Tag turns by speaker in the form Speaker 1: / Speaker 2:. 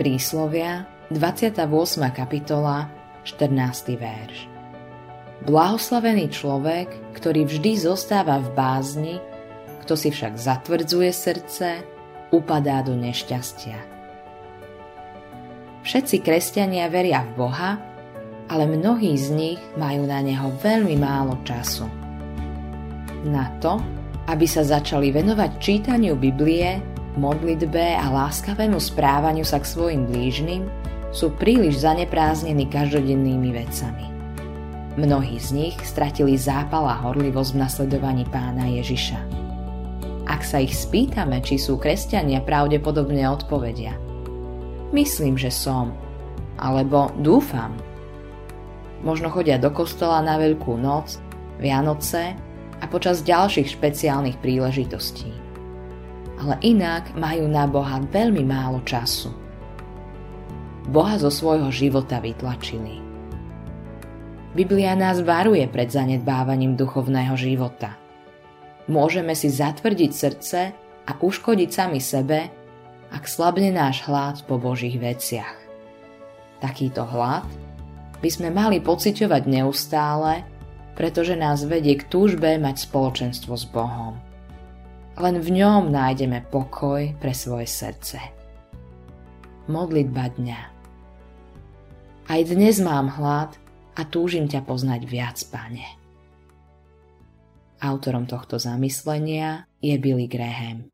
Speaker 1: Príslovia, 28. kapitola, 14. verš. Blahoslavený človek, ktorý vždy zostáva v bázni, kto si však zatvrdzuje srdce, upadá do nešťastia. Všetci kresťania veria v Boha, ale mnohí z nich majú na Neho veľmi málo času. Na to, aby sa začali venovať čítaniu Biblie, modlitbe a láskavému správaniu sa k svojim blížnym sú príliš zanepráznení každodennými vecami. Mnohí z nich stratili zápal a horlivosť v nasledovaní pána Ježiša. Ak sa ich spýtame, či sú kresťania, pravdepodobne odpovedia. Myslím, že som. Alebo dúfam. Možno chodia do kostola na Veľkú noc, Vianoce a počas ďalších špeciálnych príležitostí ale inak majú na Boha veľmi málo času. Boha zo svojho života vytlačili. Biblia nás varuje pred zanedbávaním duchovného života. Môžeme si zatvrdiť srdce a uškodiť sami sebe, ak slabne náš hlad po Božích veciach. Takýto hlad by sme mali pociťovať neustále, pretože nás vedie k túžbe mať spoločenstvo s Bohom. Len v ňom nájdeme pokoj pre svoje srdce. Modlitba dňa Aj dnes mám hlad a túžim ťa poznať viac, pane. Autorom tohto zamyslenia je Billy Graham.